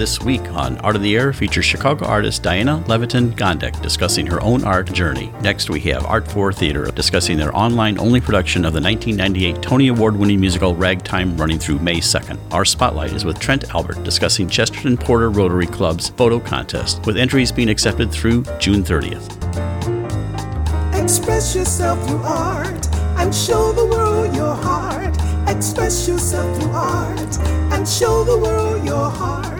This week on Art of the Air features Chicago artist Diana Levitin Gondek discussing her own art journey. Next, we have Art for Theater discussing their online only production of the 1998 Tony Award winning musical Ragtime running through May 2nd. Our spotlight is with Trent Albert discussing Chesterton Porter Rotary Club's photo contest, with entries being accepted through June 30th. Express yourself through art and show the world your heart. Express yourself through art and show the world your heart.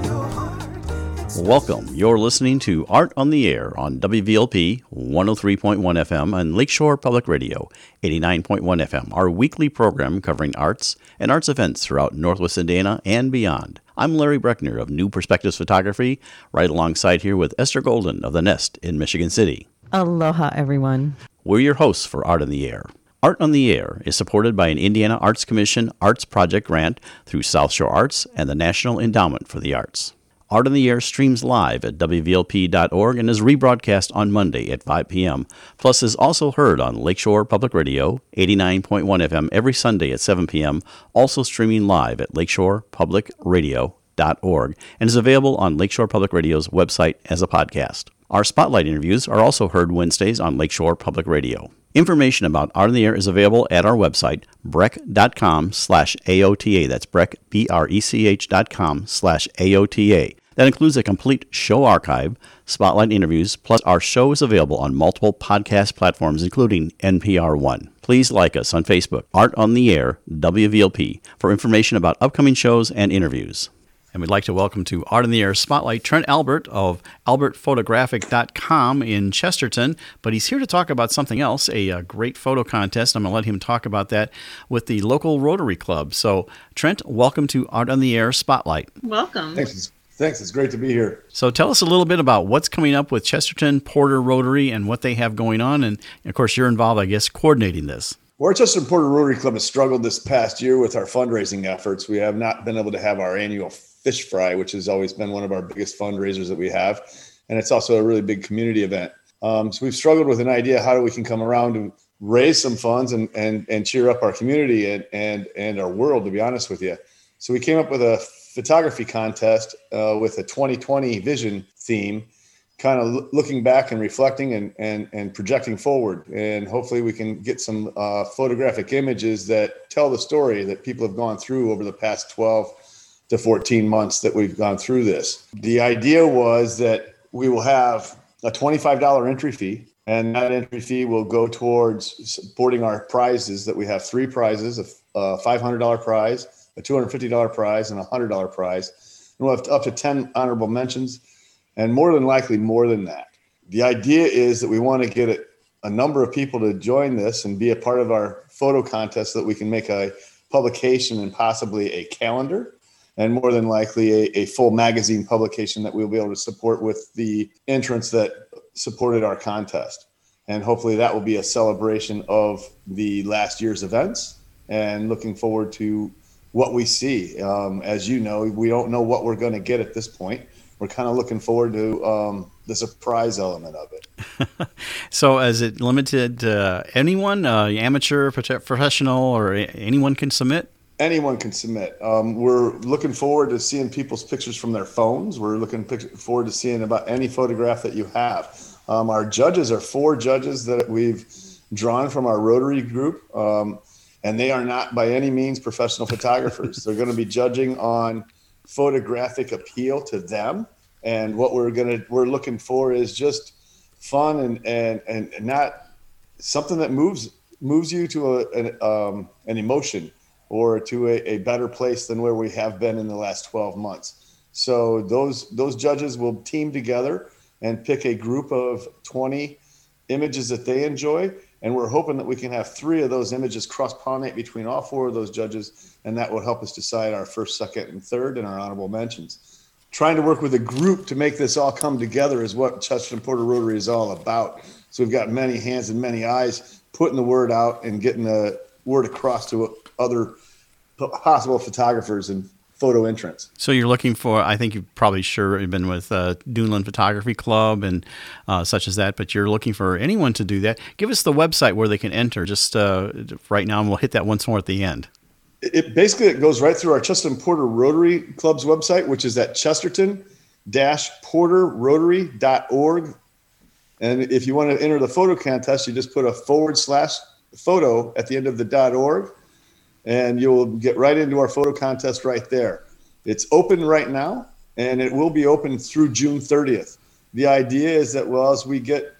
Welcome. You're listening to Art on the Air on WVLP 103.1 FM and Lakeshore Public Radio 89.1 FM, our weekly program covering arts and arts events throughout Northwest Indiana and beyond. I'm Larry Brechner of New Perspectives Photography, right alongside here with Esther Golden of The Nest in Michigan City. Aloha, everyone. We're your hosts for Art on the Air. Art on the Air is supported by an Indiana Arts Commission Arts Project grant through South Shore Arts and the National Endowment for the Arts. Art on the Air streams live at WVLP.org and is rebroadcast on Monday at 5 p.m. Plus is also heard on Lakeshore Public Radio 89.1 FM every Sunday at 7 p.m. Also streaming live at lakeshorepublicradio.org and is available on Lakeshore Public Radio's website as a podcast. Our spotlight interviews are also heard Wednesdays on Lakeshore Public Radio. Information about Art in the Air is available at our website, brech.com slash AOTA. That's brech, B-R-E-C-H dot com slash AOTA. That includes a complete show archive, spotlight interviews, plus our show is available on multiple podcast platforms, including NPR One. Please like us on Facebook, Art on the Air, WVLP, for information about upcoming shows and interviews. And we'd like to welcome to Art in the Air Spotlight Trent Albert of albertphotographic.com in Chesterton. But he's here to talk about something else, a, uh great photo contest. I'm going to let him talk about that with the local Rotary Club. So, Trent, welcome to Art on the Air Spotlight. Welcome. Thanks. Thanks. It's great to be here. So, tell us a little bit about what's coming up with Chesterton Porter Rotary and what they have going on. And, of course, you're involved, I guess, coordinating this. Worcester Porter Rotary Club has struggled this past year with our fundraising efforts. We have not been able to have our annual fish fry, which has always been one of our biggest fundraisers that we have, and it's also a really big community event. Um, so we've struggled with an idea how do we can come around and raise some funds and and and cheer up our community and and and our world. To be honest with you, so we came up with a photography contest uh, with a 2020 vision theme kind of loo- looking back and reflecting and, and, and projecting forward. And hopefully we can get some uh, photographic images that tell the story that people have gone through over the past 12 to 14 months that we've gone through this. The idea was that we will have a $25 entry fee and that entry fee will go towards supporting our prizes that we have three prizes, a $500 prize, a $250 prize and a $100 prize. And we'll have up to 10 honorable mentions and more than likely more than that. The idea is that we want to get a, a number of people to join this and be a part of our photo contest so that we can make a publication and possibly a calendar and more than likely a, a full magazine publication that we'll be able to support with the entrance that supported our contest. And hopefully that will be a celebration of the last year's events and looking forward to what we see. Um, as you know, we don't know what we're going to get at this point. We're kind of looking forward to um, the surprise element of it. So, is it limited to anyone, uh, amateur, professional, or anyone can submit? Anyone can submit. Um, we're looking forward to seeing people's pictures from their phones. We're looking forward to seeing about any photograph that you have. Um, our judges are four judges that we've drawn from our Rotary group, um, and they are not by any means professional photographers. They're going to be judging on photographic appeal to them, and what we're gonna we're looking for is just fun and and and not something that moves moves you to a, an, um, an emotion or to a, a better place than where we have been in the last 12 months. So those those judges will team together and pick a group of 20 images that they enjoy, and we're hoping that we can have three of those images cross pollinate between all four of those judges, and that will help us decide our first, second, and third, and our honorable mentions. trying to work with a group to make this all come together is what Chesterton Porter Rotary is all about. So we've got many hands and many eyes putting the word out and getting the word across to other possible photographers and photo entrance. So you're looking for, I think you've probably sure you've been with uh, Duneland Photography Club and uh, such as that, but you're looking for anyone to do that. Give us the website where they can enter just uh, right now, and we'll hit that once more at the end. It basically it goes right through our Chesterton Porter Rotary Club's website, which is at chesterton porterrotary.org. And if you want to enter the photo contest, you just put a forward slash photo at the end of the dot org and you'll get right into our photo contest right there. It's open right now, and it will be open through June 30th. The idea is that, well, as we get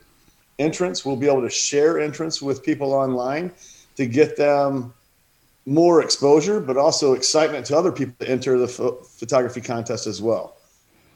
entrance, we'll be able to share entrance with people online to get them more exposure, but also excitement to other people to enter the photography contest as well.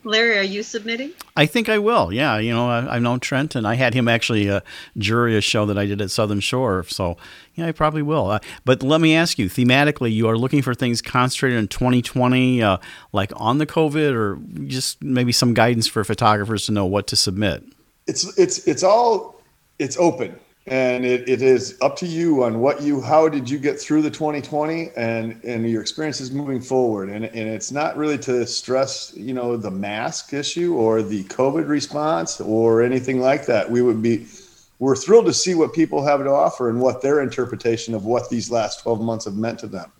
Larry, are you submitting? I think I will. Yeah, you know, I, have known Trent, and I had him actually uh, jury a show that I did at Southern Shore. So, yeah, I probably will. Uh, but let me ask you, thematically, you are looking for things concentrated in 2020, uh, like on the COVID, or just maybe some guidance for photographers to know what to submit. It's it's it's all it's open and it, it is up to you on what you how did you get through the 2020 and and your experiences moving forward. And, and it's not really to stress you know the mask issue or the covid response or anything like that. We would be we're thrilled to see what people have to offer and what their interpretation of what these last 12 months have meant to them.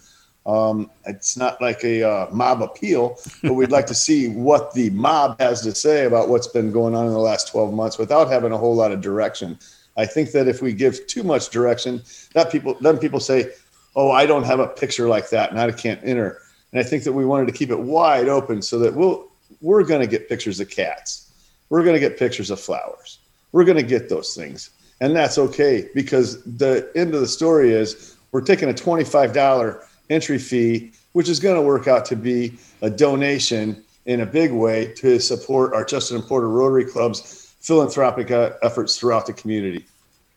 Um, it's not like a uh, mob appeal, but we'd like to see what the mob has to say about what's been going on in the last 12 months without having a whole lot of direction. I think that if we give too much direction, that people then people say, "Oh, I don't have a picture like that, and I can't enter." And I think that we wanted to keep it wide open so that we'll we're going to get pictures of cats, we're going to get pictures of flowers, we're going to get those things, and that's okay because the end of the story is we're taking a twenty-five dollar entry fee, which is going to work out to be a donation in a big way to support our Chesterton Porter Rotary Club's philanthropic uh, efforts throughout the community.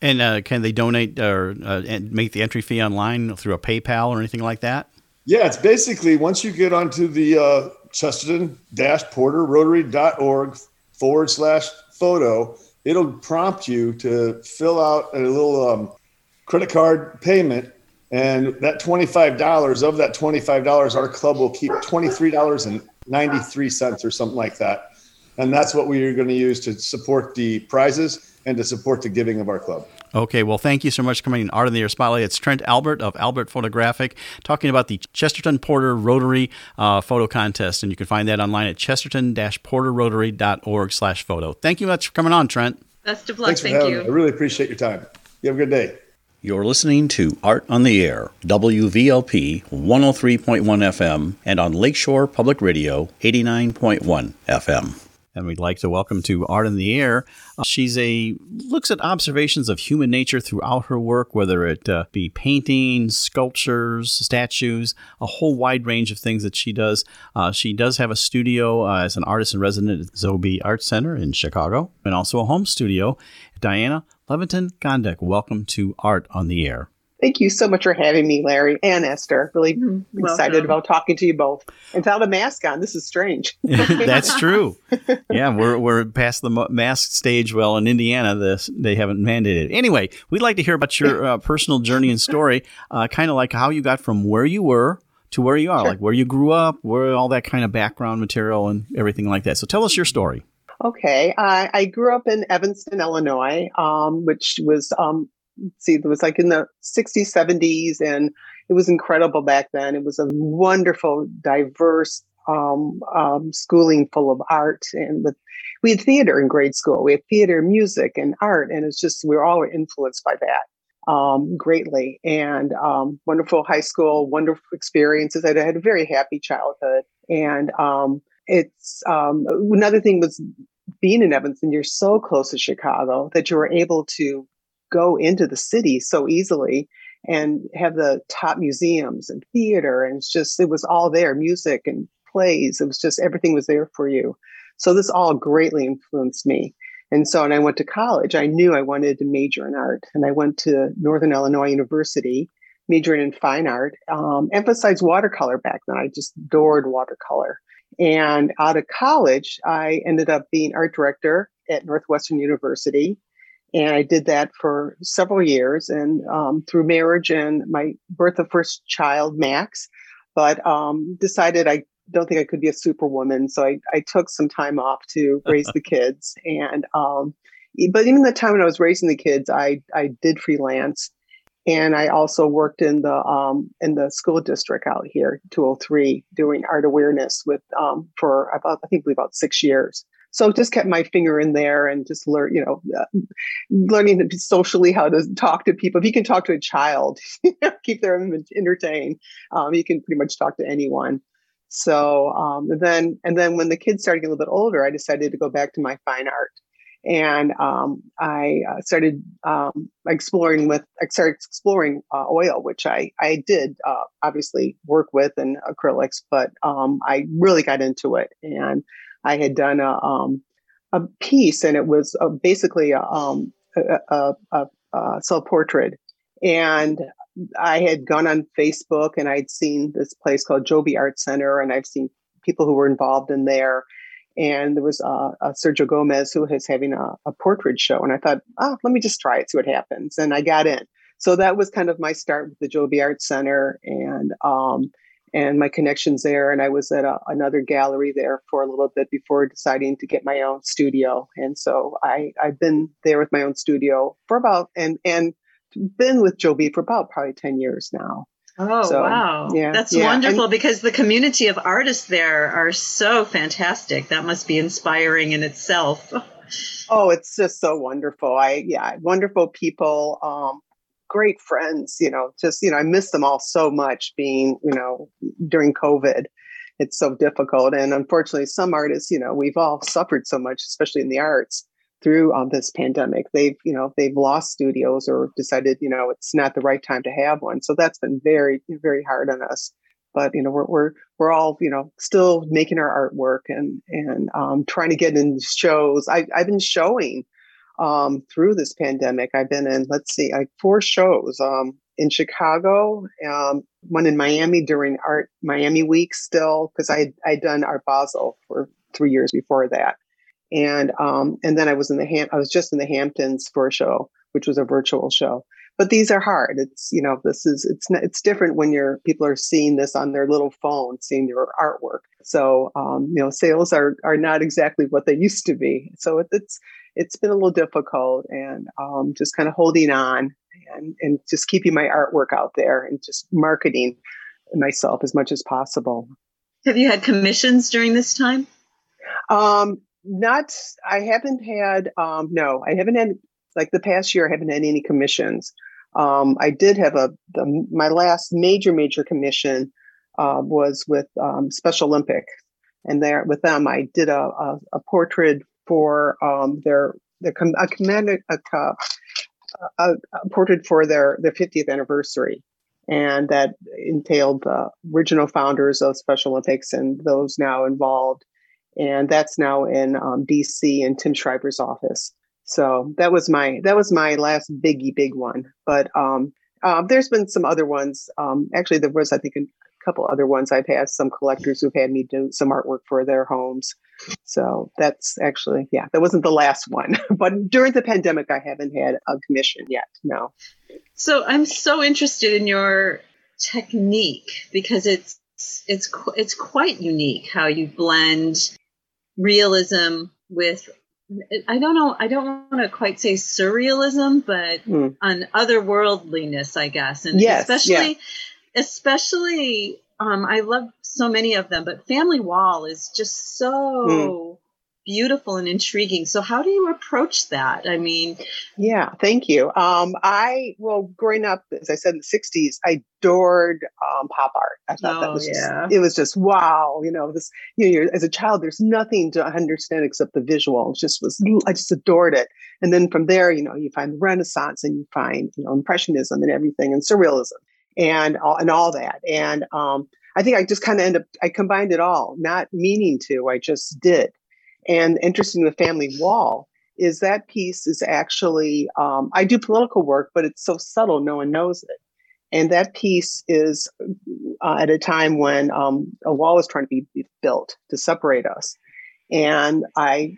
And uh, can they donate or uh, make the entry fee online through a PayPal or anything like that? Yeah, it's basically once you get onto the uh, Chesterton-porterrotary.org forward slash photo, it'll prompt you to fill out a little um, credit card payment. And that $25, of that $25, our club will keep $23.93 or something like that and that's what we are going to use to support the prizes and to support the giving of our club. Okay, well, thank you so much for coming in Art in the Air Spotlight. It's Trent Albert of Albert Photographic talking about the Chesterton Porter Rotary uh, Photo Contest, and you can find that online at chesterton-porterrotary.org slash photo. Thank you much for coming on, Trent. Best of luck. Thank you. Me. I really appreciate your time. You have a good day. You're listening to Art on the Air, WVLP 103.1 FM, and on Lakeshore Public Radio 89.1 FM and we'd like to welcome to Art in the Air. Uh, she's a looks at observations of human nature throughout her work, whether it uh, be painting, sculptures, statues, a whole wide range of things that she does. Uh, she does have a studio uh, as an artist in resident at Zhou B Art Center in Chicago, and also a home studio. Diana Leviton Gondek, welcome to Art on the Air. Thank you so much for having me, Larry and Esther. Really mm-hmm. excited about talking to you both. And without a mask on, this is strange. That's true. Yeah, we're we're past the mask stage. Well, in Indiana, this they haven't mandated. Anyway, we'd like to hear about your uh, personal journey and story, uh, kind of like how you got from where you were to where you are, sure. like where you grew up, where all that kind of background material and everything like that. So tell us your story. Okay, I, I grew up in Evanston, Illinois, um, which was um, see, it was like in the 60s, 70s, and it was incredible back then. It was a wonderful, diverse um, um, schooling full of art, and with we had theater in grade school. We had theater, music, and art, and it's just we were all influenced by that um, greatly. And um, wonderful high school, wonderful experiences. I had a very happy childhood, and um, it's um, another thing was being in Evanston. You're so close to Chicago that you were able to go into the city so easily and have the top museums and theater and it's just it was all there music and plays it was just everything was there for you so this all greatly influenced me and so when i went to college i knew i wanted to major in art and i went to northern illinois university majoring in fine art um, emphasized watercolor back then i just adored watercolor And out of college, I ended up being art director at Northwestern University. And I did that for several years and um, through marriage and my birth of first child, Max. But um, decided I don't think I could be a superwoman. So I, I took some time off to raise the kids. And, um, but even the time when I was raising the kids, I, I did freelance. And I also worked in the um, in the school district out here, 203, doing art awareness with um, for about I think we about six years. So just kept my finger in there and just learn, you know, uh, learning socially how to talk to people. If you can talk to a child, keep them entertained, um, you can pretty much talk to anyone. So um, and then and then when the kids started getting a little bit older, I decided to go back to my fine art, and um, I uh, started um, exploring with I started exploring uh, oil, which I I did uh, obviously work with and acrylics, but um, I really got into it, and I had done a um, a piece, and it was uh, basically a, um, a, a, a, self portrait, and I had gone on Facebook and I'd seen this place called Zhou B Art Center, and I've seen people who were involved in there. And there was uh, Sergio Gomez who was having a, a, portrait show, and I thought, oh, let me just try it, see what happens. And I got in. So that was kind of my start with the Zhou B Art Center, and um, and my connections there. And I was at a, another gallery there for a little bit before deciding to get my own studio. And so I I've been there with my own studio for about and and been with Zhou B for about probably 10 years now. Oh, so, wow. Yeah, That's yeah. wonderful and, because the community of artists there are so fantastic. That must be inspiring in itself. oh, it's just so wonderful. I, yeah, wonderful people, um, great friends, you know, just, you know, I miss them all so much being, you know, during COVID. It's so difficult. And unfortunately, some artists, you know, we've all suffered so much, especially in the arts through um, this pandemic. They've, you know, they've lost studios or decided, you know, it's not the right time to have one. So that's been very, very hard on us. But you know, we're we're we're all, you know, still making our artwork and and um, trying to get in shows. I, I've been showing um, through this pandemic. I've been in, let's see, like four shows um, in Chicago, um, one in Miami during Art Miami Week still, because I I'd done Art Basel for three years before that and um, and then I was in the Ham- I was just in the Hamptons for a show, which was a virtual show. But these are hard. It's you know this is it's it's different when your people are seeing this on their little phone, seeing your artwork. So um, you know sales are are not exactly what they used to be. So it, it's it's been a little difficult, and um, just kind of holding on and and just keeping my artwork out there and just marketing myself as much as possible. Have you had commissions during this time? Um, not i haven't had um no i haven't had like the past year i haven't had any commissions um i did have a the, my last major major commission uh, was with um, special olympic. And there with them i did a, a, a portrait for um their their a command a, a, a portrait for their their 50th anniversary. And that entailed the original founders of special olympics and those now involved. And that's now in um, DC in Tim Shriver's office. So that was my that was my last biggie big one. But um, uh, there's been some other ones. Um, actually, there was I think a couple other ones. I've had some collectors who've had me do some artwork for their homes. So that's actually yeah, that wasn't the last one. but during the pandemic, I haven't had a commission yet. No. So I'm so interested in your technique because it's it's it's quite unique how you blend realism with I don't know. I don't want to quite say surrealism, but mm. on otherworldliness, I guess, and yes, especially, yeah. especially, um, I love so many of them, but Family Wall is just so mm beautiful and intriguing. So, how do you approach that? I mean, yeah, thank you. Um, I well, growing up, as I said in the '60s, I adored um, pop art. I thought oh, that was just, yeah. it was just wow. You know, this you know, as a child, there's nothing to understand except the visual. It just was I just adored it. And then from there, you know, you find the Renaissance and you find you know Impressionism and everything and Surrealism and all and all that. And um, I think I just kind of end up I combined it all, not meaning to. I just did. And interesting, the family wall is that piece is actually um, I do political work, but it's so subtle, no one knows it. And that piece is uh, at a time when um, a wall is trying to be built to separate us, and I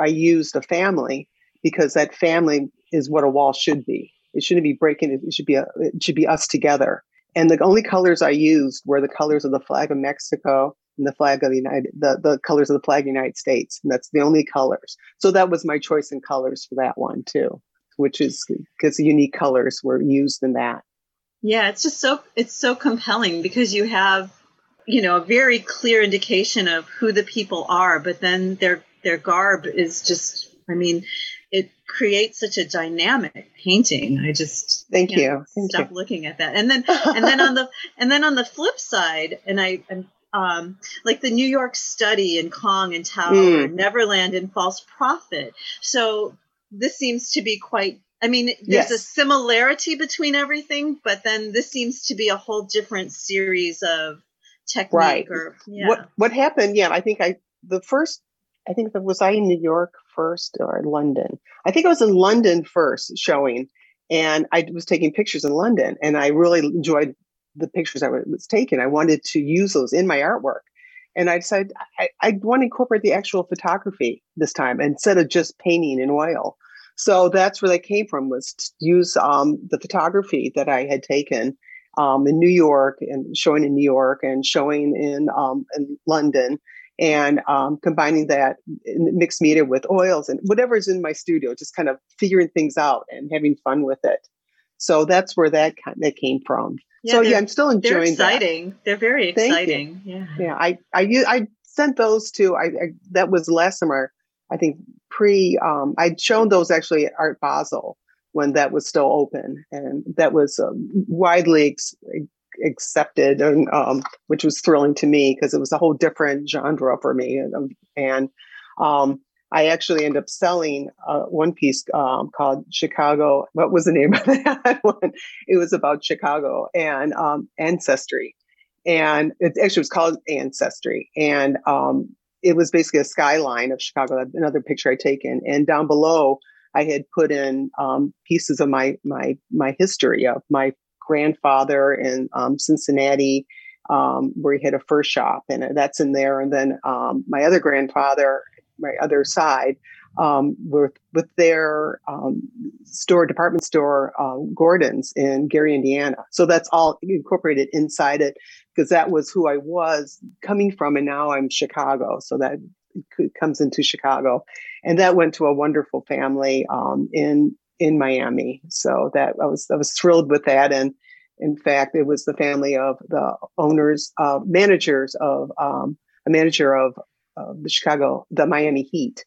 I used a family because that family is what a wall should be. It shouldn't be breaking. It should be a, it should be us together. And the only colors I used were the colors of the flag of Mexico and the flag of the United, the, the colors of the flag of the United States. And that's the only colors. So that was my choice in colors for that one too, which is because unique colors were used in that. Yeah, it's just so it's so compelling because you have, you know, a very clear indication of who the people are, but then their their garb is just I mean, it creates such a dynamic painting. I just thank you. Thank stop you. looking at that. And then and then on the and then on the flip side, and I and um, like the New York Study and Kong and Tower, mm. Neverland and False Prophet. So this seems to be quite I mean, there's yes. a similarity between everything, but then this seems to be a whole different series of technique. Right. Or, yeah. What what happened? Yeah, I think I the first. I think that was I in New York first or London. I think I was in London first showing, and I was taking pictures in London, and I really enjoyed the pictures I was taking. I wanted to use those in my artwork. And I decided I, I want to incorporate the actual photography this time instead of just painting in oil. So that's where they came from was to use um, the photography that I had taken um, in New York and showing in New York and showing in um, in London and um, combining that mixed media with oils and whatever is in my studio, just kind of figuring things out and having fun with it. So that's where that that came from. Yeah, so yeah, I'm still enjoying. They're exciting. That. They're very exciting. Yeah, yeah. I I I sent those to. I, I that was last summer. I think pre. Um, I'd shown those actually at Art Basel when that was still open, and that was um, widely ex- accepted, and um, which was thrilling to me because it was a whole different genre for me, and, and um, I actually ended up selling uh, one piece um, called Chicago. What was the name of that one? It was about Chicago and um, ancestry, and it actually was called Ancestry, and um, it was basically a skyline of Chicago. Another picture I'd taken, and down below I had put in um, pieces of my my my history of my grandfather in um, Cincinnati. Um, where he had a fur shop, and that's in there. And then my other grandfather my other side um, with with their um, store department store um, Gordon's in Gary, Indiana. So that's all incorporated inside it because that was who I was coming from, and now I'm Chicago. So that comes into Chicago, and that went to a wonderful family um, in in Miami. So that I was I was thrilled with that, and in fact, it was the family of the owners, uh, managers of um, a manager of uh, the Chicago, the Miami Heat.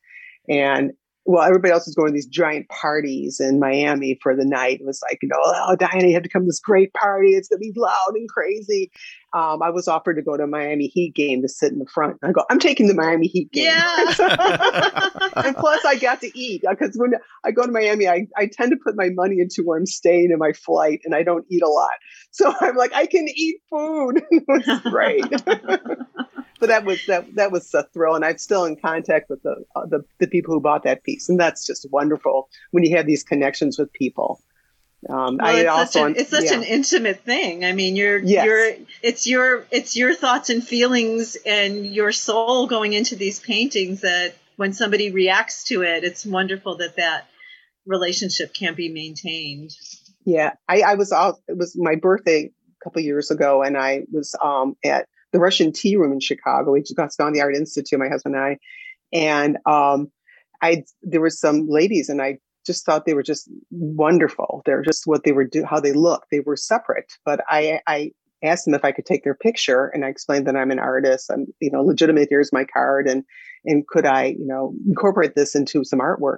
And well, everybody else was going to these giant parties in Miami for the night. It was like, you know, oh, Diana, you have to come to this great party. It's going to be loud and crazy. Um, I was offered to go to a Miami Heat game to sit in the front. I go, I'm taking the Miami Heat game. Yeah. and plus, I got to eat because when I go to Miami, I, I tend to put my money into where I'm staying in my flight and I don't eat a lot. So I'm like, I can eat food. it was great but that was that that was a thrill, and I'm still in contact with the, uh, the the people who bought that piece, and that's just wonderful when you have these connections with people. Um, well, it's also, such, an, it's such yeah. an intimate thing. I mean, you're yes. you're it's your it's your thoughts and feelings and your soul going into these paintings that when somebody reacts to it, it's wonderful that that relationship can be maintained. Yeah, I, I was all it was my birthday a couple years ago, and I was um, at the Russian Tea Room in Chicago. We just got on the Art Institute, my husband and I, and um, I there were some ladies, and I just thought they were just wonderful. They're just what they were do, how they look. They were separate, but I I asked them if I could take their picture, and I explained that I'm an artist. I'm you know legitimate. Here's my card, and and could I you know incorporate this into some artwork?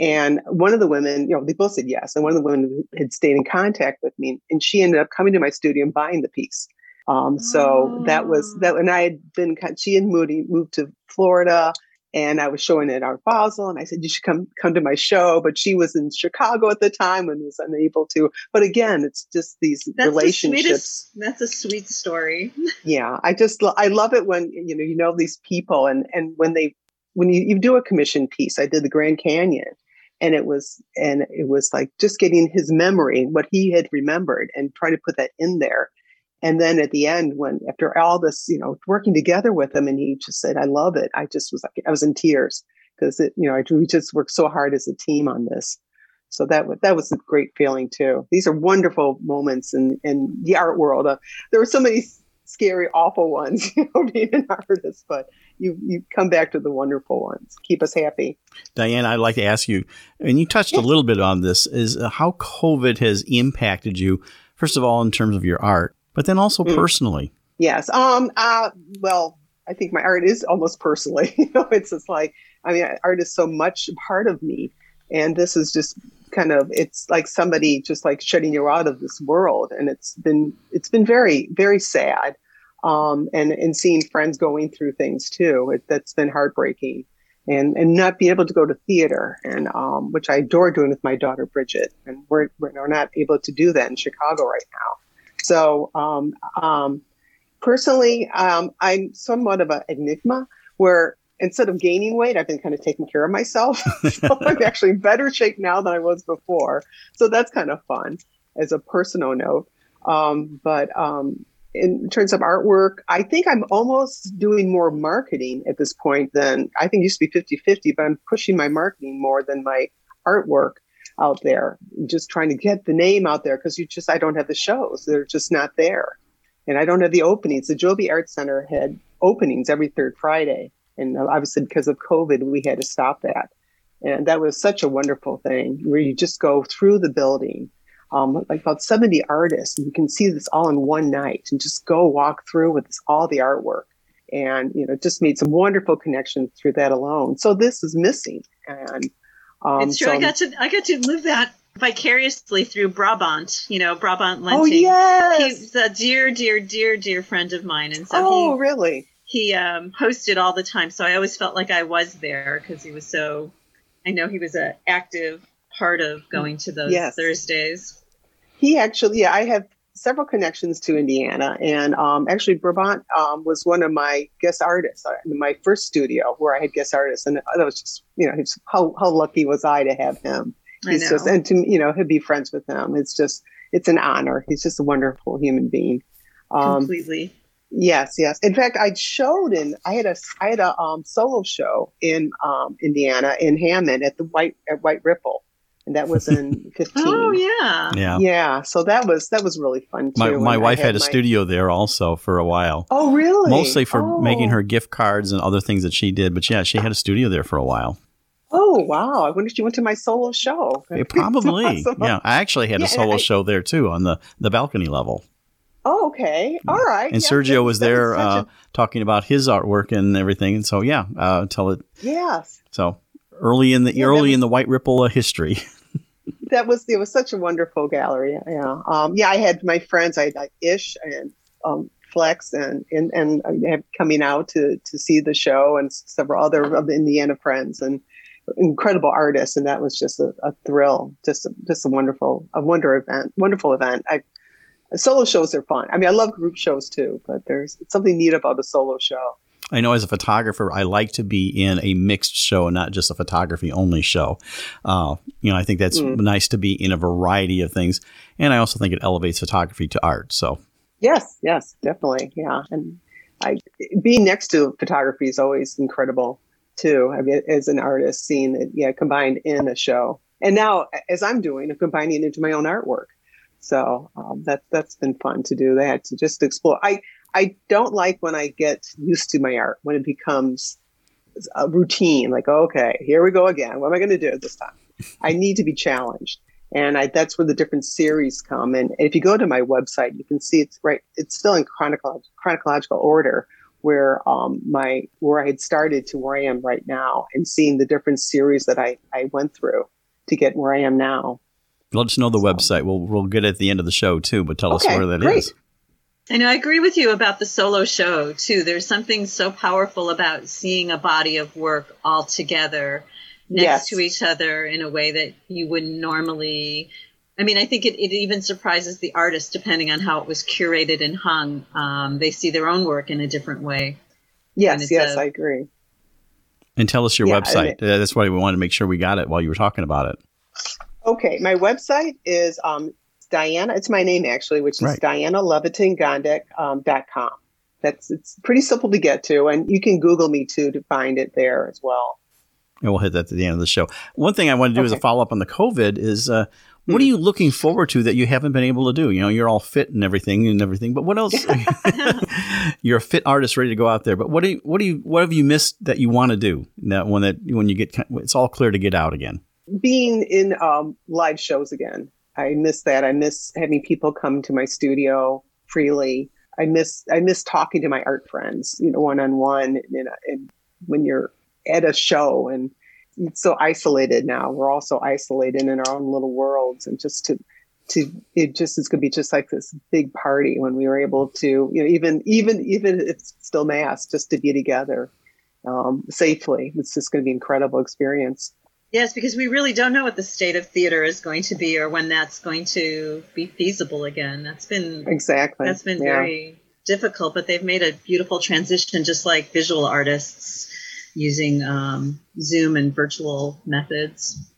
And one of the women, you know, they both said yes. And one of the women had stayed in contact with me, and she ended up coming to my studio and buying the piece. Um, so oh. that was that, and I had been she and Moody moved to Florida, and I was showing at Art Basel, and I said you should come come to my show, but she was in Chicago at the time and was unable to. But again, it's just these that's relationships. The that's a sweet story. yeah, I just I love it when you know you know these people, and and when they when you, you do a commission piece, I did the Grand Canyon and it was and it was like just getting his memory what he had remembered and trying to put that in there And then at the end, when after all this, you know, working together with him, and he just said, "I love it." I just was like, I was in tears because it, you know, I, we just worked so hard as a team on this. So that was that was a great feeling too. These are wonderful moments in in the art world. Uh, there were so many scary, awful ones, you know, being an artist, but you you come back to the wonderful ones. Keep us happy. Diane, I'd like to ask you, and you touched a little bit on this, is uh, how COVID has impacted you. First of all, in terms of your art, but then also mm. personally. Yes. Um. Uh. Well, I think my art is almost personally. you know, it's just like I mean, art is so much part of me, and this is just kind of it's like somebody just like shutting you out of this world and it's been it's been very very sad um, and and seeing friends going through things too it, that's been heartbreaking and and not be able to go to theater and um, which I adore doing with my daughter Bridget and we're we're not able to do that in Chicago right now so um, um personally um, I'm somewhat of an enigma where instead of gaining weight, I've been kind of taking care of myself. so I'm actually in better shape now than I was before. So that's kind of fun as a personal note. Um, but um, in terms of artwork, I think I'm almost doing more marketing at this point than I think used to be 50 50, but I'm pushing my marketing more than my artwork out there. Just trying to get the name out there because you just, I don't have the shows. They're just not there. And I don't have the openings. The Zhou B Arts Center had openings every third Friday and obviously, because of COVID, we had to stop that. And that was such a wonderful thing where you just go through the building, um, like about 70 artists, and you can see this all in one night and just go walk through with this, all the artwork. And, you know, just made some wonderful connections through that alone. So this is missing. And um, it's true. So, I got to, I got to live that vicariously through Brabant, you know, Brabant Lenting. Oh, yes. He's a dear, dear, dear, dear friend of mine. And so oh, he, really? he um, hosted all the time, so I always felt like I was there because he was so. I know he was an active part of going to those yes. Thursdays. He actually, yeah, I have several connections to Indiana, and um, actually, Brabant um, was one of my guest artists uh, in my first studio where I had guest artists, and that was just, you know, how how lucky was I to have him? He's just and to you know to be friends with him. It's just it's an honor. He's just a wonderful human being. Um, Completely. Yes, yes. In fact, I showed in I had a I had a um, solo show in um, Indiana in Hammond at the White at White Ripple, and that was in fifteen. oh yeah, yeah, yeah. So that was that was really fun too. My, my wife had, had, a my... studio there also for a while. Oh really? Mostly for oh. making her gift cards and other things that she did. But yeah, she had a studio there for a while. Oh wow! I wonder if you went to my solo show. probably. awesome. Yeah, I actually had yeah, a solo I, show there too on the the balcony level. Oh, okay. All right. And yeah, Sergio was there uh, a... talking about his artwork and everything. And so, yeah, uh, tell it. Yes. So early in the yeah, early was, in the White Ripple uh, history. that was it was such a wonderful gallery. Yeah. Um, yeah. I had my friends. I had like Ish and um, Flex and and and coming out to to see the show and several other Indiana friends and incredible artists. And that was just a, a thrill. Just a, just a wonderful a wonder event. Wonderful event. I solo shows are fun. I mean, I love group shows too, but there's something neat about a solo show. I know as a photographer, I like to be in a mixed show, and not just a photography only show. Uh, you know, I think that's mm. nice to be in a variety of things, and I also think it elevates photography to art. So, yes, yes, definitely, yeah. And I being next to photography is always incredible too. I mean, as an artist, seeing it, yeah, combined in a show, and now as I'm doing, I'm combining it into my own artwork. So um, that that's been fun to do that to just explore. I I don't like when I get used to my art when it becomes a routine. Like okay, here we go again. What am I going to do this time? I need to be challenged, and I, that's where the different series come. And if you go to my website, you can see it's right. It's still in chronological chronological order where um, my where I had started to where I am right now, and seeing the different series that I I went through to get where I am now. Let us know the website. We'll we'll get it at the end of the show too, but tell okay, us where that great. is. I know I agree with you about the solo show too. There's something so powerful about seeing a body of work all together next yes. to each other in a way that you wouldn't normally. I mean, I think it, it even surprises the artist depending on how it was curated and hung. Um, they see their own work in a different way. Yes, yes, a, I agree. And tell us your yeah, website. I mean, That's why we wanted to make sure we got it while you were talking about it. Okay, my website is um, Diana. It's my name actually, which is Right. Diana Levitin Gondek um, dot com. That's it's pretty simple to get to, and you can Google me too to find it there as well. And we'll hit that at the end of the show. One thing I want to do as a follow up on the COVID is uh, what are you looking forward to that you haven't been able to do? You know, you're all fit and everything and everything, but what else? you're a fit artist ready to go out there, but what do you, what do you, what have you missed that you want to do? That when that when you get, it's all clear to get out again. being in um, live shows again. I miss that. I miss having people come to my studio freely. I miss I miss talking to my art friends, you know, one on one. And when you're at a show and it's so isolated now, we're all so isolated in our own little worlds, and just to to it just is going to be just like this big party when we were able to, you know, even even even if it's still mass, just to be together um, safely. It's just going to be an incredible experience. Yes, because we really don't know what the state of theater is going to be or when that's going to be feasible again. That's been Exactly. that's been Yeah. very difficult, but they've made a beautiful transition, just like visual artists using um, Zoom and virtual methods.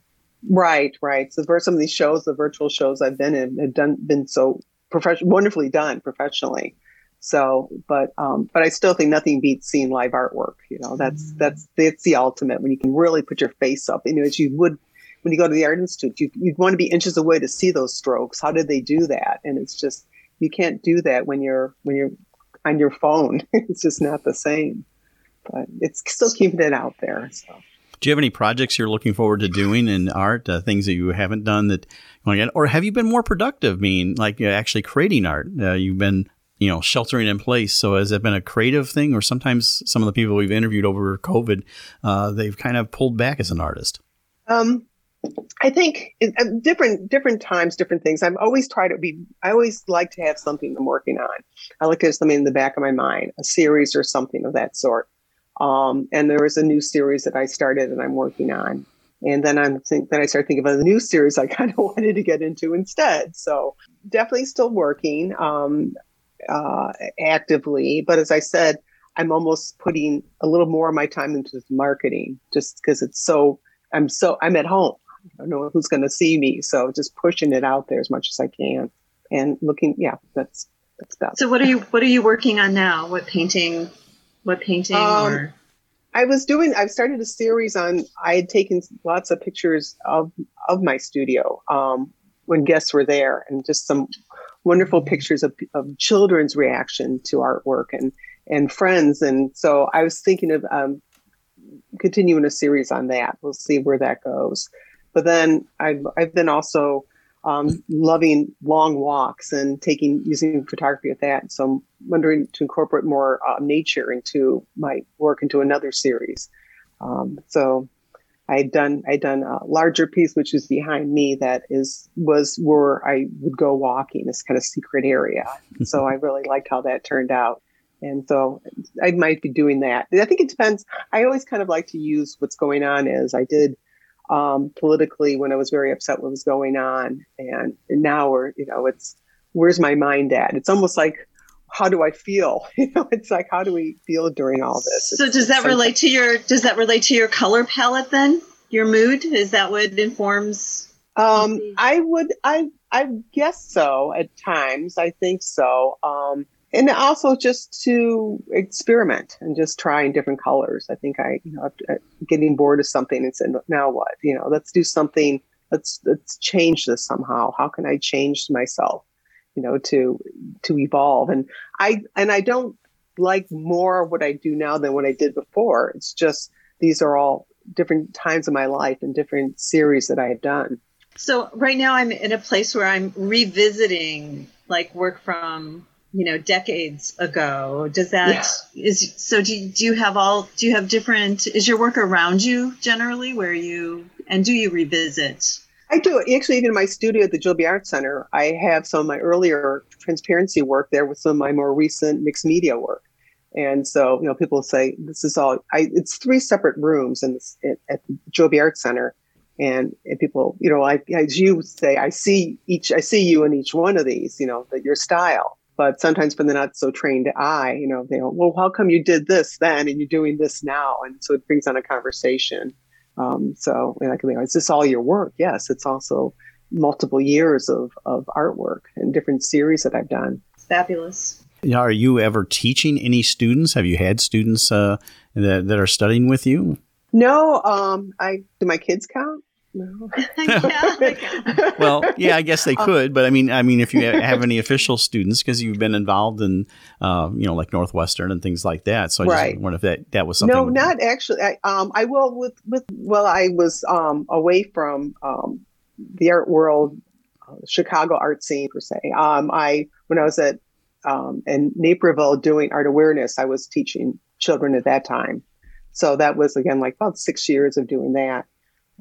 Right, right. So for some of these shows, the virtual shows I've been in have done been so professional, wonderfully done professionally. So, but um, but I still think nothing beats seeing live artwork. You know, that's that's that's the ultimate when you can really put your face up. You know, as you would when you go to the art institute, you you'd want to be inches away to see those strokes. How did they do that? And it's just you can't do that when you're when you're on your phone. it's just not the same. But it's still keeping it out there. So. Do you have any projects you're looking forward to doing in art? Uh, things that you haven't done that you or have you been more productive? Mean like actually creating art? Uh, you've been you know sheltering in place. So has it been a creative thing, or sometimes some of the people we've interviewed over COVID, uh, they've kind of pulled back as an artist? Um, I think in, at different different times, different things. I've always tried to be. I always like to have something I'm working on. I like to have something in the back of my mind, a series or something of that sort. Um, and there is a new series that I started and I'm working on. And then I'm think then I started thinking about the new series I kind of wanted to get into instead. So definitely still working um, uh, actively, but as I said, I'm almost putting a little more of my time into marketing just because it's so I'm so I'm at home. I don't know who's going to see me, so just pushing it out there as much as I can and looking. Yeah, that's that's about. So what are you what are you working on now? What painting? What painting? Um, or I was doing. I've started a series on. I had taken lots of pictures of of my studio um, when guests were there, and just some wonderful pictures of, of children's reaction to artwork and and friends. And so I was thinking of um, continuing a series on that. We'll see where that goes. But then I've I've been also um, loving long walks and taking using photography with that. So I'm wondering to incorporate more uh, nature into my work into another series. Um, so I'd done I'd done a larger piece which is behind me that is was where I would go walking this kind of secret area. so I really liked how that turned out. And so I might be doing that. I think it depends. I always kind of like to use what's going on as I did um, politically when I was very upset what was going on. And, and now we're, you know, it's where's my mind at? It's almost like, how do I feel? You know, it's like, how do we feel during all this? so It's- does that relate to your does that relate to your color palette then? Your mood is that what informs? Um. I would, I, I guess so at times. I think so. Um, and also just to experiment and just trying different colors. I think I, you know, I'm getting bored of something and said, now what? You know, let's do something. Let's let's change this somehow. How can I change myself? You know, to to evolve. And I and I don't like more what I do now than what I did before. It's just these are all different times of my life and different series that I have done. So right now I'm in a place where I'm revisiting like work from you know decades ago. Does that is so? Do you, do you have all? Do you have different? Is your work around you generally where you and do you revisit? I do. Actually, even in my studio at the Zhou B Art Center, I have some of my earlier transparency work there with some of my more recent mixed media work. And so, you know, people say this is all. I, it's three separate rooms in at, at the Zhou B Art Center, and, and people, you know, I, as you say, I see each, I see you in each one of these. You know, that your style. But sometimes, for the not so trained eye, you know, they go, "Well, how come you did this then, and you're doing this now?" And so it brings on a conversation. Um, so, and I can be, is this all your work? Yes, it's also multiple years of, of artwork and different series that I've done. Fabulous. Now, are you ever teaching any students? Have you had students uh, that, that are studying with you? No, um, I do my kids count? No. yeah, well, yeah, I guess they could, but I mean, I mean, if you have any official students, because you've been involved in, uh, you know, like Northwestern and things like that. So I Right. just wonder if that that was something. No, not actually. I, um, I will with with. Well, I was um, away from um, the art world, uh, Chicago art scene per se. Um, I when I was at um, in Naperville doing art awareness, I was teaching children at that time. So that was again like about six years of doing that.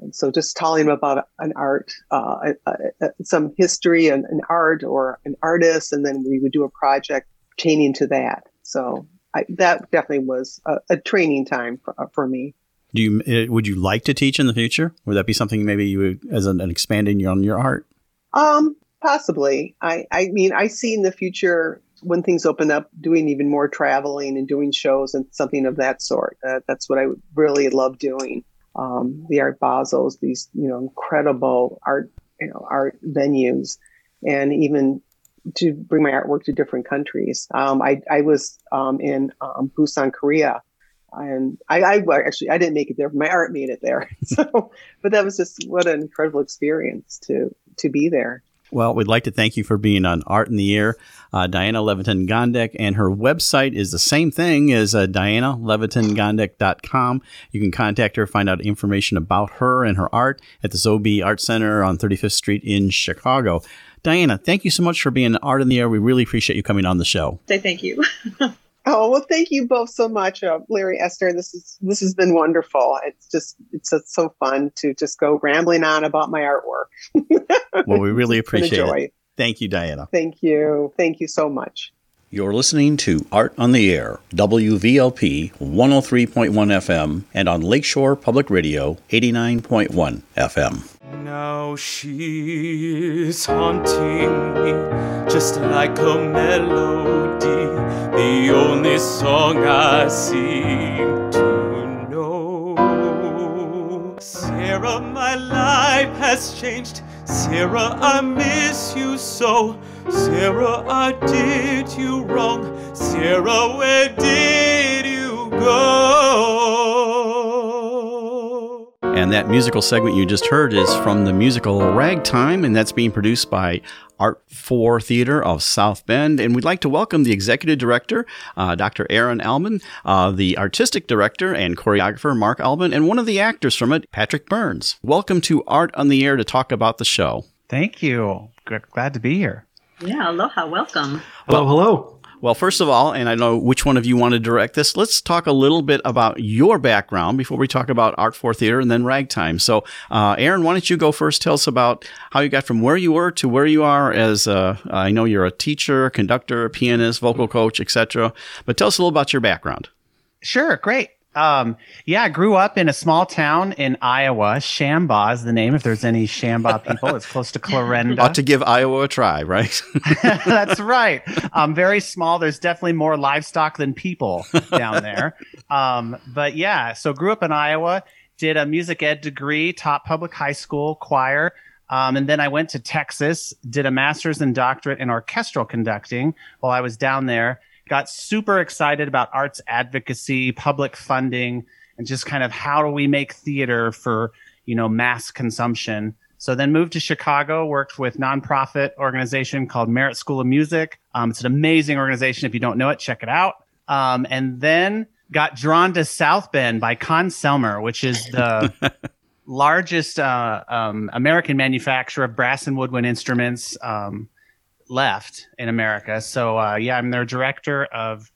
And so just telling them about an art, uh, some history and an art or an artist, and then we would do a project pertaining to that. So I, that definitely was a, a training time for, uh, for me. Do you uh, would you like to teach in the future? Would that be something maybe you would, as an, an expanding on your art? Um, possibly. I, I mean, I see in the future when things open up, doing even more traveling and doing shows and something of that sort. Uh, that's what I really love doing. Um, the Art Basels, these you know incredible art, you know, art venues, and even to bring my artwork to different countries. Um, I I was um, in um, Busan, Korea. And I, I actually I didn't make it there. My art made it there. So, but that was just what an incredible experience to to be there. Well, we'd like to thank you for being on Art in the Air, uh, Diana Leviton Gondek, and her website is the same thing as uh, DianaLevitonGondek.com. You can contact her, find out information about her and her art at the Zhou B Art Center on 35th Street in Chicago. Diana, thank you so much for being Art in the Air. We really appreciate you coming on the show. Say thank you. Oh well, thank you both so much, uh, Larry Esther. This is this has been wonderful. It's just it's, it's so fun to just go rambling on about my artwork. Well, we really It's been a appreciate it. Thank you, Diana. Thank you, thank you so much. You're listening to Art on the Air, WVLP 103.1 FM, and on Lakeshore Public Radio 89.1 FM. Now she's haunting me just like a melody, the only song I seem to know. Sarah, my life has changed. Sarah, I miss you so. Sarah, I did you wrong. Sarah, where did you go? And that musical segment you just heard is from the musical Ragtime, and that's being produced by Art 4 Theater of South Bend. And we'd like to welcome the executive director, uh, Dr. Aaron Albin, uh, the artistic director and choreographer, Mark Albin, and one of the actors from it, Patrick Burns. Welcome to Art on the Air to talk about the show. Thank you. G- Glad to be here. yeah, aloha, welcome. Hello, hello. Well, first of all, and I know which one of you want to direct this, let's talk a little bit about your background before we talk about Art for Theater and then Ragtime. So, uh, Aaron, why don't you go first? Tell us about how you got from where you were to where you are as uh, I know you're a teacher, conductor, pianist, vocal coach, etc. But tell us a little about your background. Sure, great. Um, yeah, I grew up in a small town in Iowa. Shambaugh is the name. If there's any Shambaugh people, it's close to Clarinda. Ought to give Iowa a try, right? That's right. Um, very small. There's definitely more livestock than people down there. Um, but yeah, so grew up in Iowa, did a music ed degree, taught public high school choir. Um, and then I went to Texas, did a master's and doctorate in orchestral conducting while I was down there. Got super excited about arts advocacy, public funding, and just kind of how do we make theater for you know mass consumption. So then moved to Chicago, worked with nonprofit organization called Merit School of Music. Um, it's an amazing organization. If you don't know it, check it out. Um, and then got drawn to South Bend by Conn-Selmer, which is the largest uh, um, American manufacturer of brass and woodwind instruments um, left in America. So uh, yeah, I'm their director of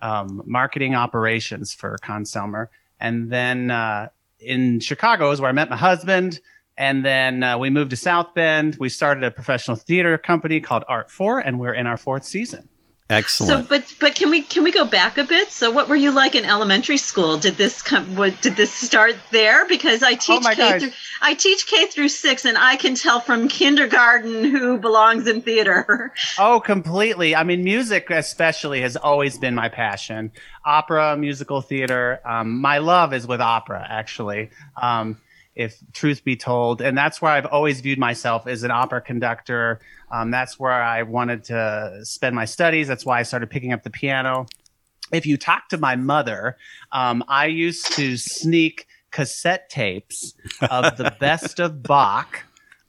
um, marketing operations for Conn-Selmer. And then uh, in Chicago is where I met my husband. And then uh, we moved to South Bend. We started a professional theater company called Art Four, and we're in our fourth season. Excellent. So, but but can we can we go back a bit? So, what were you like in elementary school? Did this come? What did this start there? Because I teach Oh K gosh. through I teach K through six, and I can tell from kindergarten who belongs in theater. Oh, completely. I mean, music especially has always been my passion. Opera, musical theater. Um, my love is with opera, actually. Um, if truth be told. And that's where I've always viewed myself as an opera conductor. Um, that's where I wanted to spend my studies. That's why I started picking up the piano. If you talk to my mother, um, I used to sneak cassette tapes of the best of Bach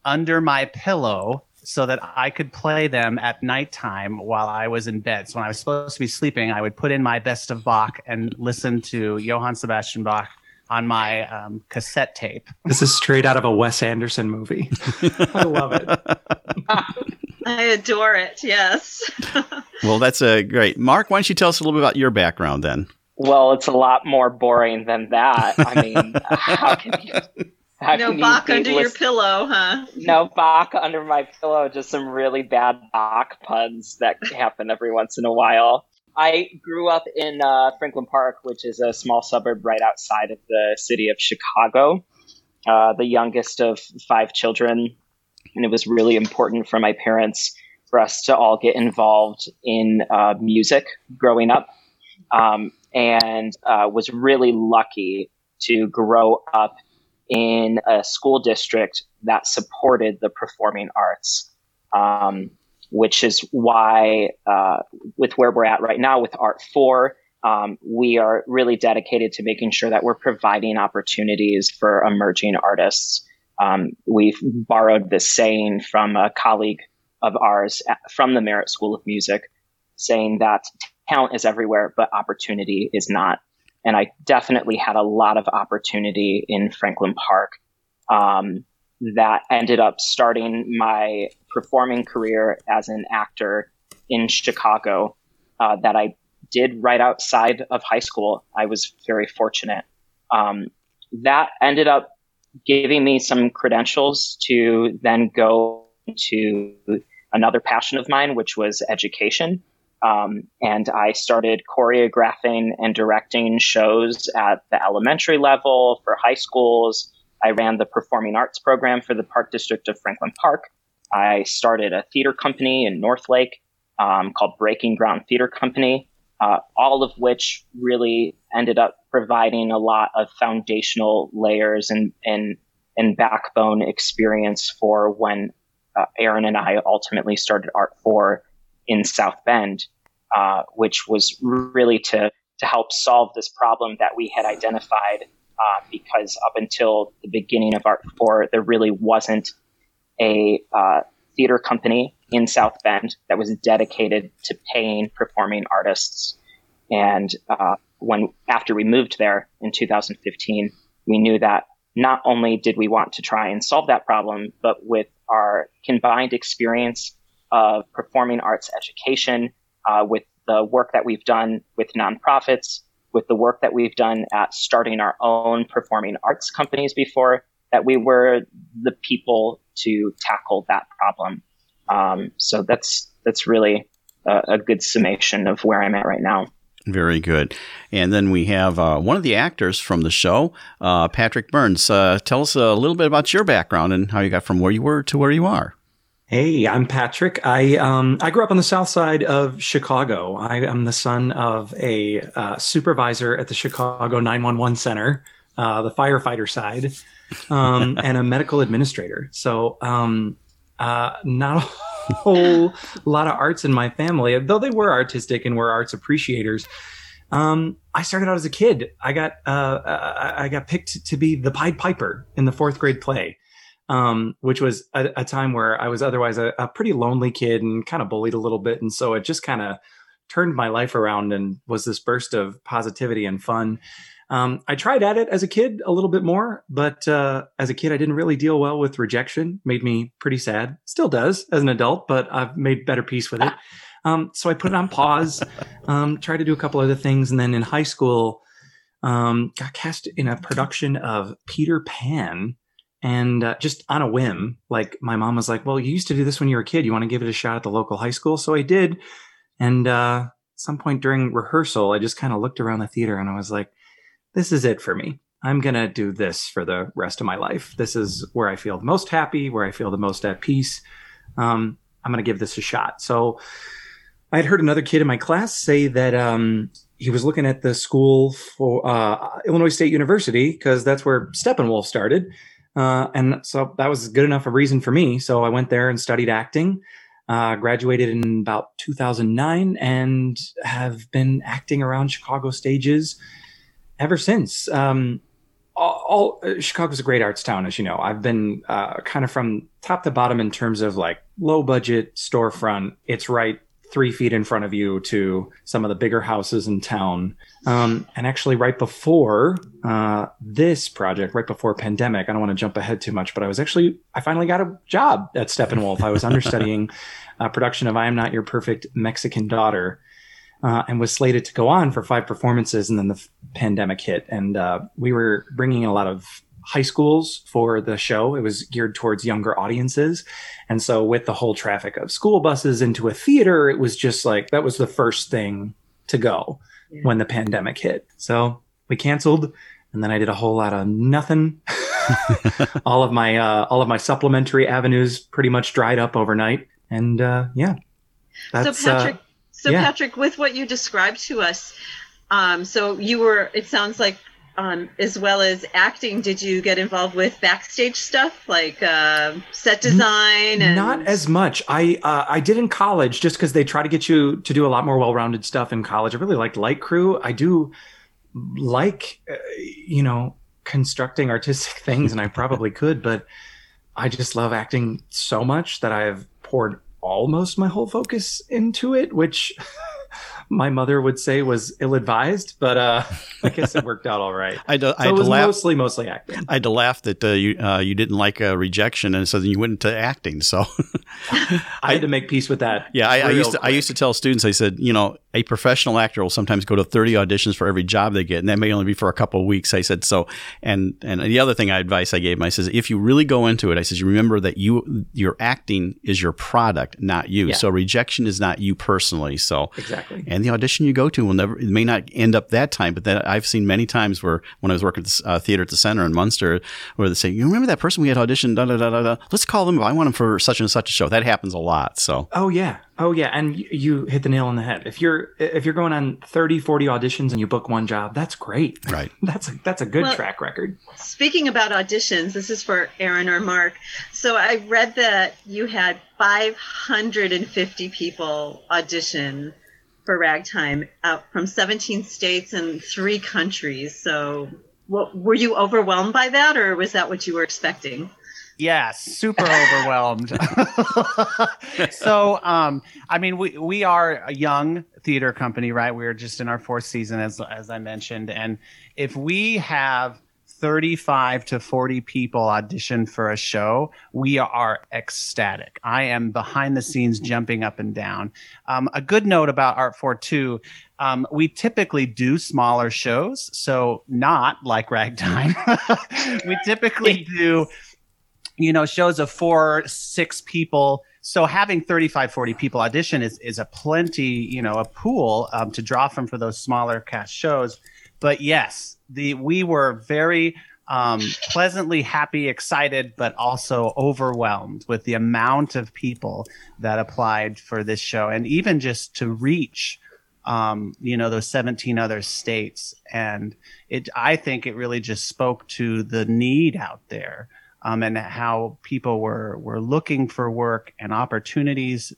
under my pillow so that I could play them at nighttime while I was in bed. So when I was supposed to be sleeping, I would put in my best of Bach and listen to Johann Sebastian Bach on my um, cassette tape. This is straight out of a Wes Anderson movie. I love it. I adore it. Yes. Well, that's uh, great. Mark, why don't you tell us a little bit about your background then? Well, it's a lot more boring than that. I mean, how can you? How no can you Bach be under your pillow, huh? No Bach under my pillow. Just some really bad Bach puns that happen every once in a while. I grew up in uh, Franklin Park, which is a small suburb right outside of the city of Chicago. Uh, the youngest of five children, and it was really important for my parents for us to all get involved in uh, music growing up, um, and uh, was really lucky to grow up in a school district that supported the performing arts, um, which is why, uh, with where we're at right now with Art 4, um, we are really dedicated to making sure that we're providing opportunities for emerging artists. Um, we've borrowed this saying from a colleague of ours at, from the Merit School of Music, saying that talent is everywhere, but opportunity is not and I definitely had a lot of opportunity in Franklin Park um, that ended up starting my performing career as an actor in Chicago uh, that I did right outside of high school. I was very fortunate. Um, that ended up giving me some credentials to then go to another passion of mine, which was education. Um, and I started choreographing and directing shows at the elementary level for high schools. I ran the performing arts program for the Park District of Franklin Park. I started a theater company in Northlake um, called Breaking Ground Theater Company, uh, all of which really ended up providing a lot of foundational layers and, and, and backbone experience for when uh, Aaron and I ultimately started Art 4 in South Bend, uh, which was really to to help solve this problem that we had identified. Uh, because up until the beginning of Art Four, there really wasn't a uh, theater company in South Bend that was dedicated to paying performing artists. And uh, when after we moved there in 2015, we knew that not only did we want to try and solve that problem, but with our combined experience of performing arts education, uh, with the work that we've done with nonprofits, with the work that we've done at starting our own performing arts companies before, that we were the people to tackle that problem. Um, so that's that's really a, a, good summation of where I'm at right now. Very good. And then we have uh, one of the actors from the show, uh, Patrick Burns. Uh, tell us a little bit about your background and how you got from where you were to where you are. Hey, I'm Patrick. I um, I grew up on the south side of Chicago. I am the son of a uh, supervisor at the Chicago 911 Center, uh, the firefighter side, um, and a medical administrator. So, um, uh, not a whole lot of arts in my family, though they were artistic and were arts appreciators. Um, I started out as a kid. I got uh, I got picked to be the Pied Piper in the fourth grade play um, which was a, a, time where I was otherwise a, a, pretty lonely kid and kind of bullied a little bit. And so it just kind of turned my life around and was this burst of positivity and fun. Um, I tried at it as a kid a little bit more, but uh, as a kid, I didn't really deal well with rejection. Made me pretty sad. Still does as an adult, but I've made better peace with it. Um, so I put it on pause, um, tried to do a couple other things, and then in high school, um, got cast in a production of Peter Pan and uh, just on a whim like my mom was like well you used to do this when you were a kid. You want to give it a shot at the local high school? So i did. And uh, at some point during rehearsal i just kind of looked around the theater and i was like this is it for me. I'm going to do this for the rest of my life. This is where i feel the most happy where i feel the most at peace. Um, i'm going to give this a shot. So i had heard another kid in my class say that um, he was looking at the school for uh, illinois state university because that's where steppenwolf started Uh, and so that was good enough a reason for me. So I went there and studied acting. Uh, graduated in about 2009 and have been acting around Chicago stages ever since. Um, all, all uh, Chicago's a great arts town, as you know. I've been uh, kind of from top to bottom in terms of like low budget storefront. It's right three feet in front of you to some of the bigger houses in town. Um, and actually, right before uh, this project, right before pandemic, I don't want to jump ahead too much, but I was actually I finally got a job at Steppenwolf. I was understudying a production of "I Am Not Your Perfect Mexican Daughter." Uh, and was slated to go on for five performances, and then the f- pandemic hit, and uh, we were bringing a lot of high schools for the show. It was geared towards younger audiences. And so with the whole traffic of school buses into a theater, it was just like that was the first thing to go yeah. when the pandemic hit. So we canceled and then I did a whole lot of nothing. all of my uh, all of my supplementary avenues pretty much dried up overnight. And uh, yeah. so Patrick uh, so yeah. Patrick, with what you described to us, um, so you were it sounds like um, as well as acting, did you get involved with backstage stuff like uh, set design? And... Not as much. I uh, I did in college just because they try to get you to do a lot more well-rounded stuff in college. I really liked light crew. I do like uh, you know constructing artistic things, and I probably could, but I just love acting so much that I've poured almost my whole focus into it, which my mother would say was ill-advised, but uh, I guess it worked out all right. I do, so I it was laugh, mostly mostly acting. I had to laugh that uh, you uh, you didn't like a rejection, and so then you went into acting. So I had to make peace with that. Yeah, I, I used to. I used to tell students. I said, you know, a professional actor will sometimes go to 30 auditions for every job they get, and that may only be for a couple of weeks. I said so, and and the other thing I advice I gave them, I says, if you really go into it, I says, you remember that you your acting is your product, not you. Yeah. So rejection is not you personally. So exactly. And the audition you go to will never, it may not end up that time, but that I've seen many times where when I was working at the uh, theater at the center in Munster, where they say, you remember that person we had auditioned, da da da da da. Let's call them. I want them for such and such a show. That happens a lot. So. Oh yeah, Oh yeah, and you hit the nail on the head. If you're if you're going on 30, 40 auditions and you book one job, that's great. Right. that's a, that's a good well, track record. Speaking about auditions, this is for Aaron or Mark. So I read that you had 550 people audition for Ragtime from 17 states and 3 countries. So what, were you overwhelmed by that or was that what you were expecting? yeah super overwhelmed so um i mean we we are a young theater company right we're just in our fourth season as as i mentioned and if we have 35 to 40 people audition for a show, we are ecstatic. I am behind the scenes jumping up and down. Um, a good note about Art 4 Two um, we typically do smaller shows, so not like Ragtime. we typically do you know, shows of four, six people. So having 35, 40 people audition is, is a plenty, you know, a pool um, to draw from for those smaller cast shows. But yes, the we were very um, pleasantly happy, excited, but also overwhelmed with the amount of people that applied for this show, and even just to reach, um, you know, those 17 other states. And it, I think it really just spoke to the need out there um, and how people were were looking for work and opportunities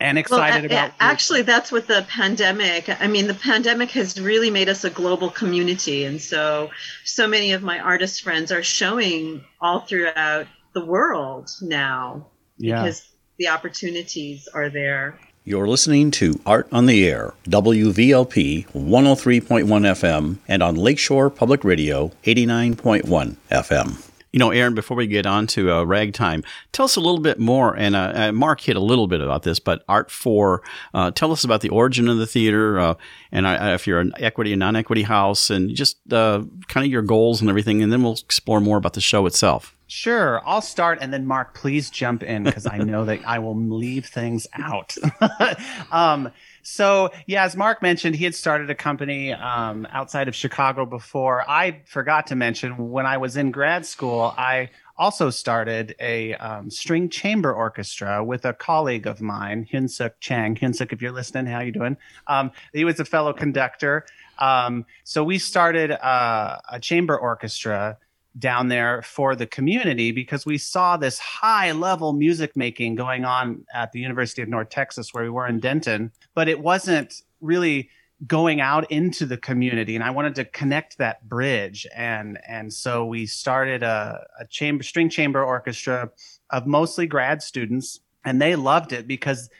and excited well, about actually that's what the pandemic i mean the pandemic has really made us a global community and so so many of my artist friends are showing all throughout the world now yeah. because the opportunities are there you're listening to Art on the Air, WVLP 103.1 FM, and on Lakeshore Public Radio 89.1 FM. You know, Aaron, before we get on to uh, ragtime, tell us a little bit more. And uh, uh, Mark hit a little bit about this, but Art 4, uh, tell us about the origin of the theater uh, and uh, if you're an equity and non equity house and just kind of your goals and everything. And then we'll explore more about the show itself. Sure. I'll start. And then, Mark, please jump in because I know that I will leave things out. um, so, yeah, as Mark mentioned, he had started a company um, outside of Chicago before. I forgot to mention when I was in grad school, I also started a um, string chamber orchestra with a colleague of mine, Hyunsuk Chang. Hyunsuk, if you're listening, how you doing? Um, he was a fellow conductor. Um, so we started uh, a chamber orchestra down there for the community because we saw this high level music making going on at the University of North Texas, where we were in Denton, but it wasn't really going out into the community. And i wanted to connect that bridge. And and so we started a, a chamber string chamber orchestra of mostly grad students and they loved it because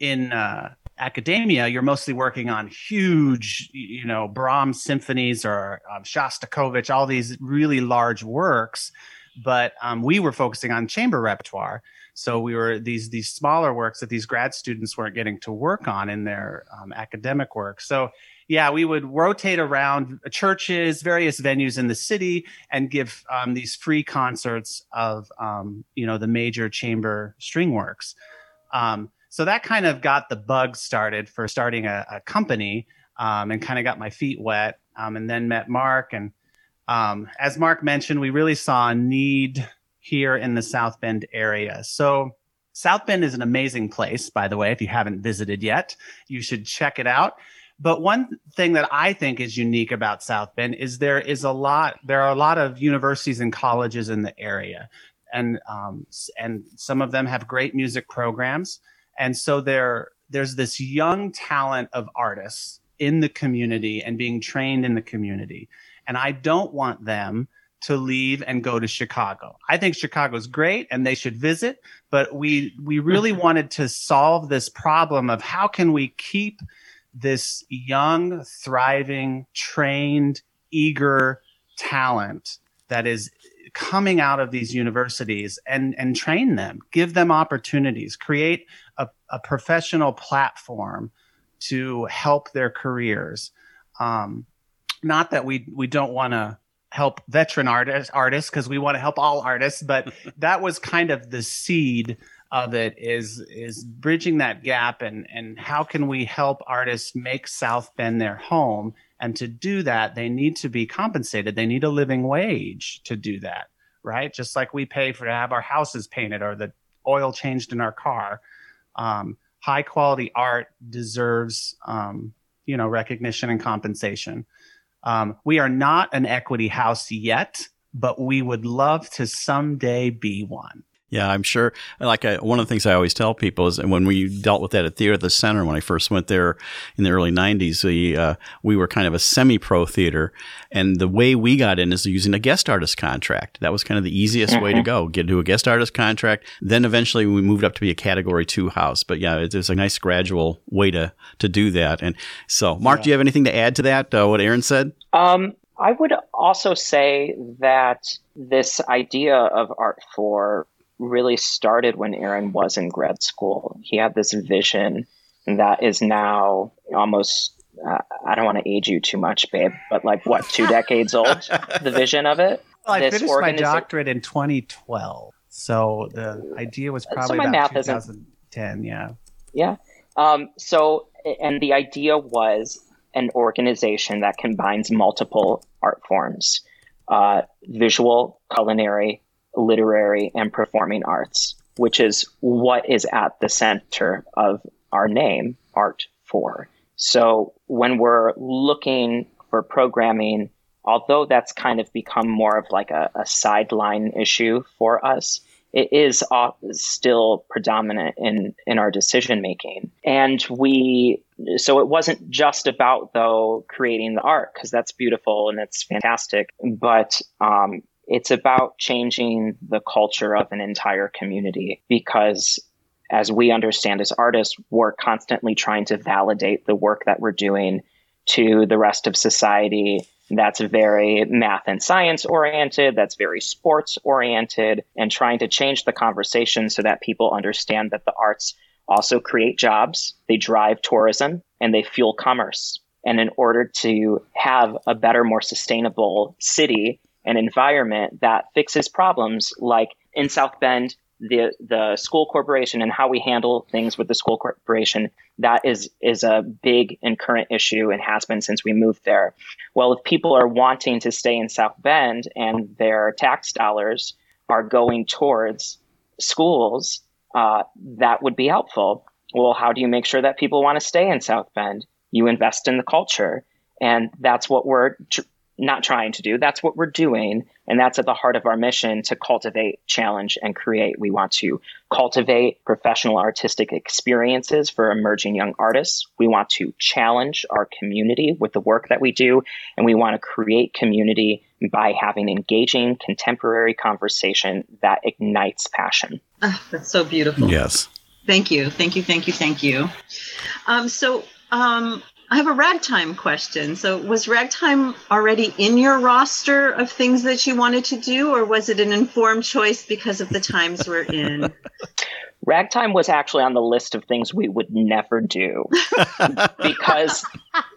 in uh, academia you're mostly working on huge you know brahms symphonies or um, shostakovich all these really large works but um, we were focusing on chamber repertoire so we were these these smaller works that these grad students weren't getting to work on in their um, academic work. So yeah, we would rotate around churches, various venues in the city, and give um, these free concerts of um, you know the major chamber string works. Um, so that kind of got the bug started for starting a, a company, um, and kind of got my feet wet. Um, and then met Mark, and as Mark mentioned, we really saw a need here in the South Bend area. So, South Bend is an amazing place, by the way. If you haven't visited yet, you should check it out. But one thing that I think is unique about South Bend is there is a lot, there are a lot of universities and colleges in the area. And, um, and some of them have great music programs. And so there, there's this young talent of artists in the community and being trained in the community. And I don't want them to leave and go to Chicago. I think Chicago's great and they should visit, but we we really wanted to solve this problem of how can we keep this young, thriving, trained, eager talent that is coming out of these universities and and train them, give them opportunities, create a, a professional platform to help their careers. Um, not that we we don't want to help veteran artists artists because we want to help all artists but that was kind of the seed of it is is bridging that gap and and how can we help artists make south bend their home? And to do that they need to be compensated. They need a living wage to do that right? Just like we pay for to have our houses painted or the oil changed in our car. Um, high quality art deserves um, you know recognition and compensation. Um, we are not an equity house yet, but we would love to someday be one. Yeah, I'm sure. Like I, one of the things I always tell people is when we dealt with that at Theater of the Center when I first went there in the early '90s, we uh, we were kind of a semi-pro theater, and the way we got in is using a guest artist contract. That was kind of the easiest way to mm-hmm. go, get to a guest artist contract. Then eventually we moved up to be a Category Two house. But yeah, it, was a nice gradual way to to do that. And so, Mark, yeah. do you have anything to add to that? Uh, what Aaron said? Um, I would also say that this idea of art for really started when Aaron was in grad school. He had this vision that is now almost uh, I don't want to age you too much, babe, but like what, two decades old? The vision of it. Well, I this finished organiza- my doctorate in 2012, so the idea was probably so about 2010. Yeah. Yeah. Um, so, and the idea was an organization that combines multiple art forms: uh, visual, culinary, literary, and performing arts, which is what is at the center of our name, Art for. So when we're looking for programming, although that's kind of become more of like a, a sideline issue for us, it is still predominant in, in our decision making. And we, so it wasn't just about though creating the art, because that's beautiful and it's fantastic, but um, it's about changing the culture of an entire community because as we understand as artists, we're constantly trying to validate the work that we're doing to the rest of society that's very math and science oriented, that's very sports oriented, and trying to change the conversation so that people understand that the arts also create jobs, they drive tourism, and they fuel commerce. And in order to have a better, more sustainable city, an environment that fixes problems like in South Bend, the the school corporation and how we handle things with the school corporation that is is a big and current issue and has been since we moved there. Well, if people are wanting to stay in South Bend and their tax dollars are going towards schools, uh, that would be helpful. Well, how do you make sure that people want to stay in South Bend? You invest in the culture, and that's what we're tr- not trying to do. That's what we're doing. And that's at the heart of our mission to cultivate, challenge, and create. We want to cultivate professional artistic experiences for emerging young artists. We want to challenge our community with the work that we do. And we want to create community by having engaging contemporary conversation that ignites passion. Oh, that's so beautiful. Yes. Thank you. Thank you. Thank you. Thank you. Um, so, um, I have a ragtime question. So, was ragtime already in your roster of things that you wanted to do, or was it an informed choice because of the times we're in? Ragtime was actually on the list of things we would never do because,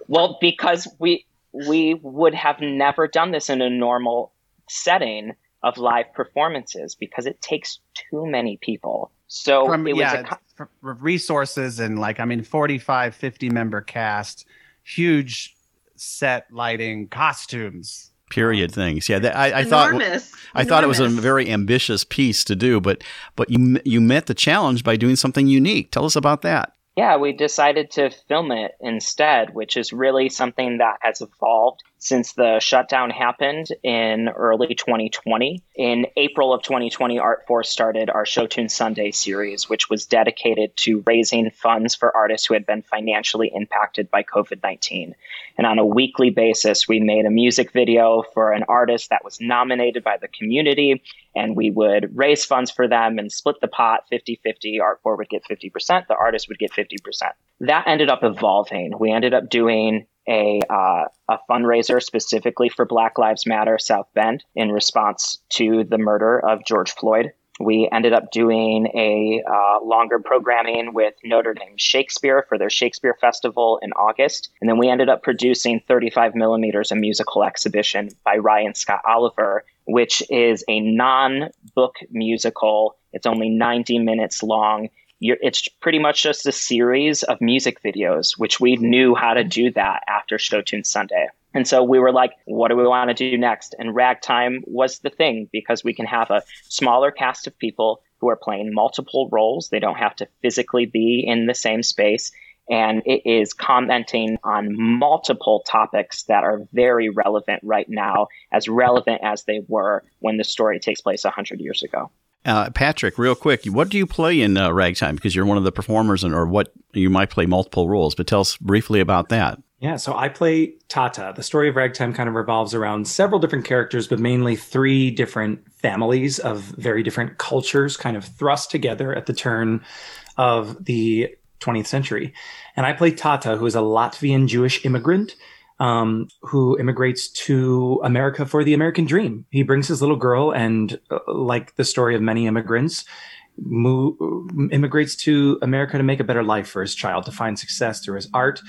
well, because we we would have never done this in a normal setting of live performances because it takes too many people. So From, it was yeah, a, co- for- for resources and like I mean 45 50 member cast, huge set lighting, costumes. Period things. Yeah, that, I, I thought Enormous. I thought it was a very ambitious piece to do, but but you you met the challenge by doing something unique. Tell us about that. Yeah, we decided to film it instead, which is really something that has evolved since the shutdown happened in early 2020. In April of 2020, Art 4 started our Show Tune Sunday series, which was dedicated to raising funds for artists who had been financially impacted by COVID 19. And on a weekly basis, we made a music video for an artist that was nominated by the community, and we would raise funds for them and split the pot 50 50. Art 4 would get 50%, the artist would get 50%. That ended up evolving. We ended up doing a, uh, a fundraiser specifically for Black Lives Matter South Bend in response to the murder of George Floyd. We ended up doing a uh, longer programming with Notre Dame Shakespeare for their Shakespeare Festival in August. And then we ended up producing 35 millimeters, a musical exhibition by Ryan Scott Oliver, which is a non book musical. It's only 90 minutes long. You're, it's pretty much just a series of music videos, which we knew how to do that after Show Tune Sunday. And so we were like, what do we want to do next? And ragtime was the thing because we can have a smaller cast of people who are playing multiple roles. They don't have to physically be in the same space. And it is commenting on multiple topics that are very relevant right now, as relevant as they were when the story takes place 100 years ago. Uh, Patrick, real quick, what do you play in uh, Ragtime? Because you're one of the performers, and or what you might play multiple roles. But tell us briefly about that. Yeah, so I play Tateh. The story of Ragtime kind of revolves around several different characters, but mainly three different families of very different cultures kind of thrust together at the turn of the 20th century. And I play Tateh, who is a Latvian Jewish immigrant um, who immigrates to America for the American dream. He brings his little girl, and uh, like the story of many immigrants, immigrates to America to make a better life for his child, to find success through his art.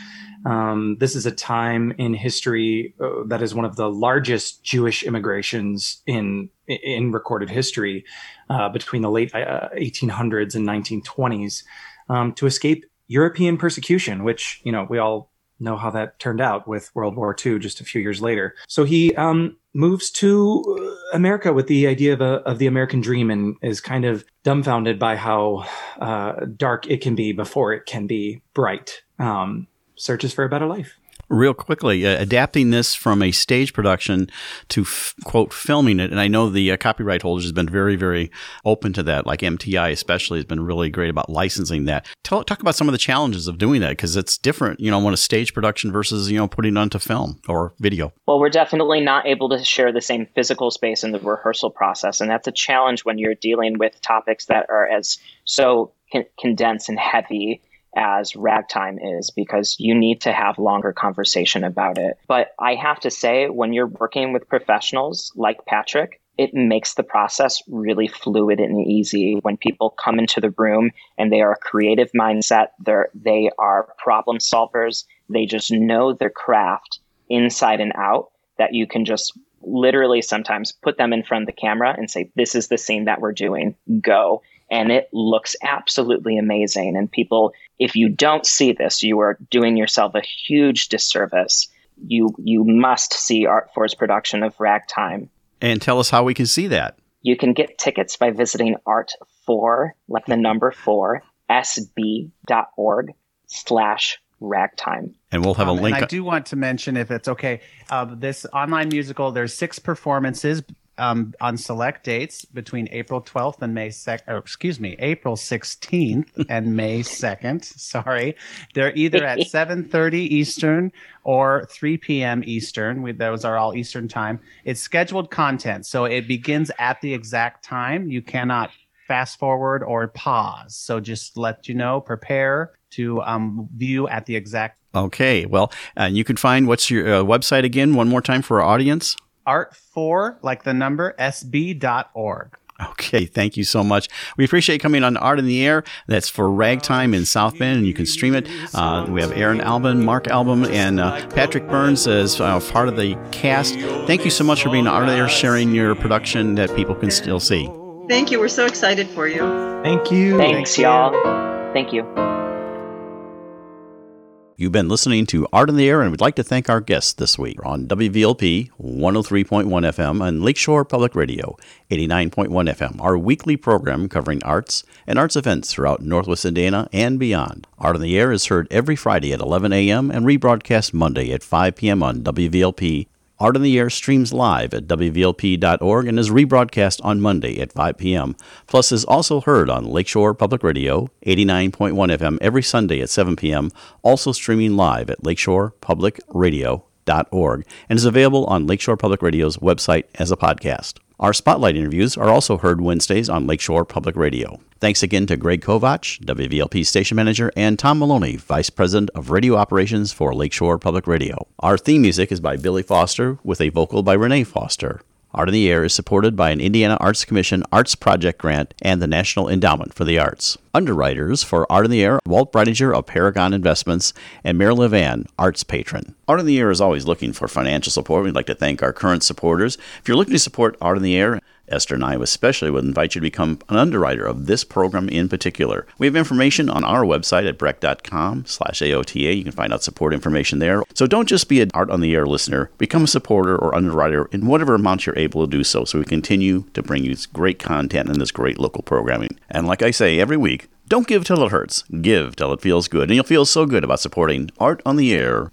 Um, this is a time in history uh, that is one of the largest Jewish immigrations in in recorded history uh, between the late uh, 1800s and 1920s um, to escape European persecution, which you know we all know how that turned out with World War II just a few years later. So he um, moves to America with the idea of, a, of the American dream and is kind of dumbfounded by how uh, dark it can be before it can be bright. Um, searches for a better life. Real quickly, uh, adapting this from a stage production to f- quote filming it, and I know the uh, copyright holders has been very, very open to that. Like MTI, especially, has been really great about licensing that. Tell, talk about some of the challenges of doing that because it's different, you know, when a stage production versus you know putting onto film or video. Well, we're definitely not able to share the same physical space in the rehearsal process, and that's a challenge when you're dealing with topics that are as so con- condensed and heavy as ragtime is because you need to have longer conversation about it. But I have to say, when you're working with professionals like Patrick, it makes the process really fluid and easy. When people come into the room and they are a creative mindset they're they are problem solvers they just know their craft inside and out that you can just literally sometimes put them in front of the camera and say this is the scene that we're doing. Go. And it looks absolutely amazing. And people if you don't see this you are doing yourself a huge disservice you you must see art force production of ragtime And tell us how we can see that. you can get tickets by visiting art4 like the number 4 sb.org slash ragtime. And we'll have Um, a link. And I do want to mention, if it's okay, uh, this online musical. There's six performances um, on select dates between April 12th and May 2nd. Or excuse me, April 16th and May 2nd. Sorry, they're either at 7:30 Eastern or 3 p.m. Eastern. We, those are all Eastern time. It's scheduled content, so it begins at the exact time. You cannot fast forward or pause. So just let you know, prepare to um, view at the exact Okay, well, and you can find what's your uh, website again one more time for our audience. Art for like the number sb.org. Okay, thank you so much. We appreciate you coming on Art in the Air. That's for Ragtime in South Bend, and you can stream it. Uh, we have Aaron Albin, Mark Albin, and uh, Patrick Burns as uh, part of the cast. Thank you so much for being on Art in the Air, sharing your production that people can still see. Thank you. We're so excited for you. Thank you. Thanks, y'all. Thank you. You've been listening to Art in the Air, and we'd like to thank our guests this week on WVLP 103.1 FM and Lakeshore Public Radio 89.1 FM, our weekly program covering arts and arts events throughout Northwest Indiana and beyond. Art in the Air is heard every Friday at 11 a.m. and rebroadcast Monday at 5 p.m. on WVLP. Art in the Air streams live at WVLP.org and is rebroadcast on Monday at 5 p.m. Plus is also heard on Lakeshore Public Radio 89.1 FM every Sunday at 7 p.m. Also streaming live at lakeshorepublicradio.org and is available on Lakeshore Public Radio's website as a podcast. Our spotlight interviews are also heard Wednesdays on Lakeshore Public Radio. Thanks again to Greg Kovach, WVLP station manager, and Tom Maloney, vice president of radio operations for Lakeshore Public Radio. Our theme music is by Billy Foster with a vocal by Renee Foster. Art in the Air is supported by an Indiana Arts Commission Arts Project grant and the National Endowment for the Arts. Underwriters for Art in the Air, Walt Breidinger of Paragon Investments and Marilyn Van, Arts Patron. Art in the Air is always looking for financial support. We'd like to thank our current supporters. If you're looking to support Art in the Air, Esther and I especially would invite you to become an underwriter of this program in particular. We have information on our website at brech.com slash AOTA. You can find out support information there. So don't just be an Art on the Air listener. Become a supporter or underwriter in whatever amount you're able to do so so we continue to bring you this great content and this great local programming. And like I say every week, don't give till it hurts. Give till it feels good. And you'll feel so good about supporting Art on the Air.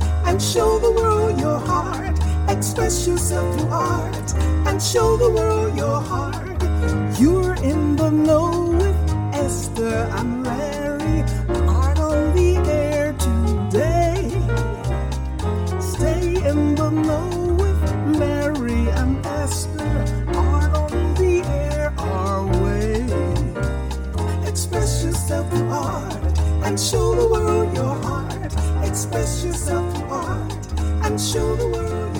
and show the world your heart. Express yourself through art and show the world your heart. You're in the know with Esther and Larry. Art on the air today. Stay in the know with Larry and Esther. Art on the air our way. Express yourself through art and show the world your heart. Express yourself through art and show the world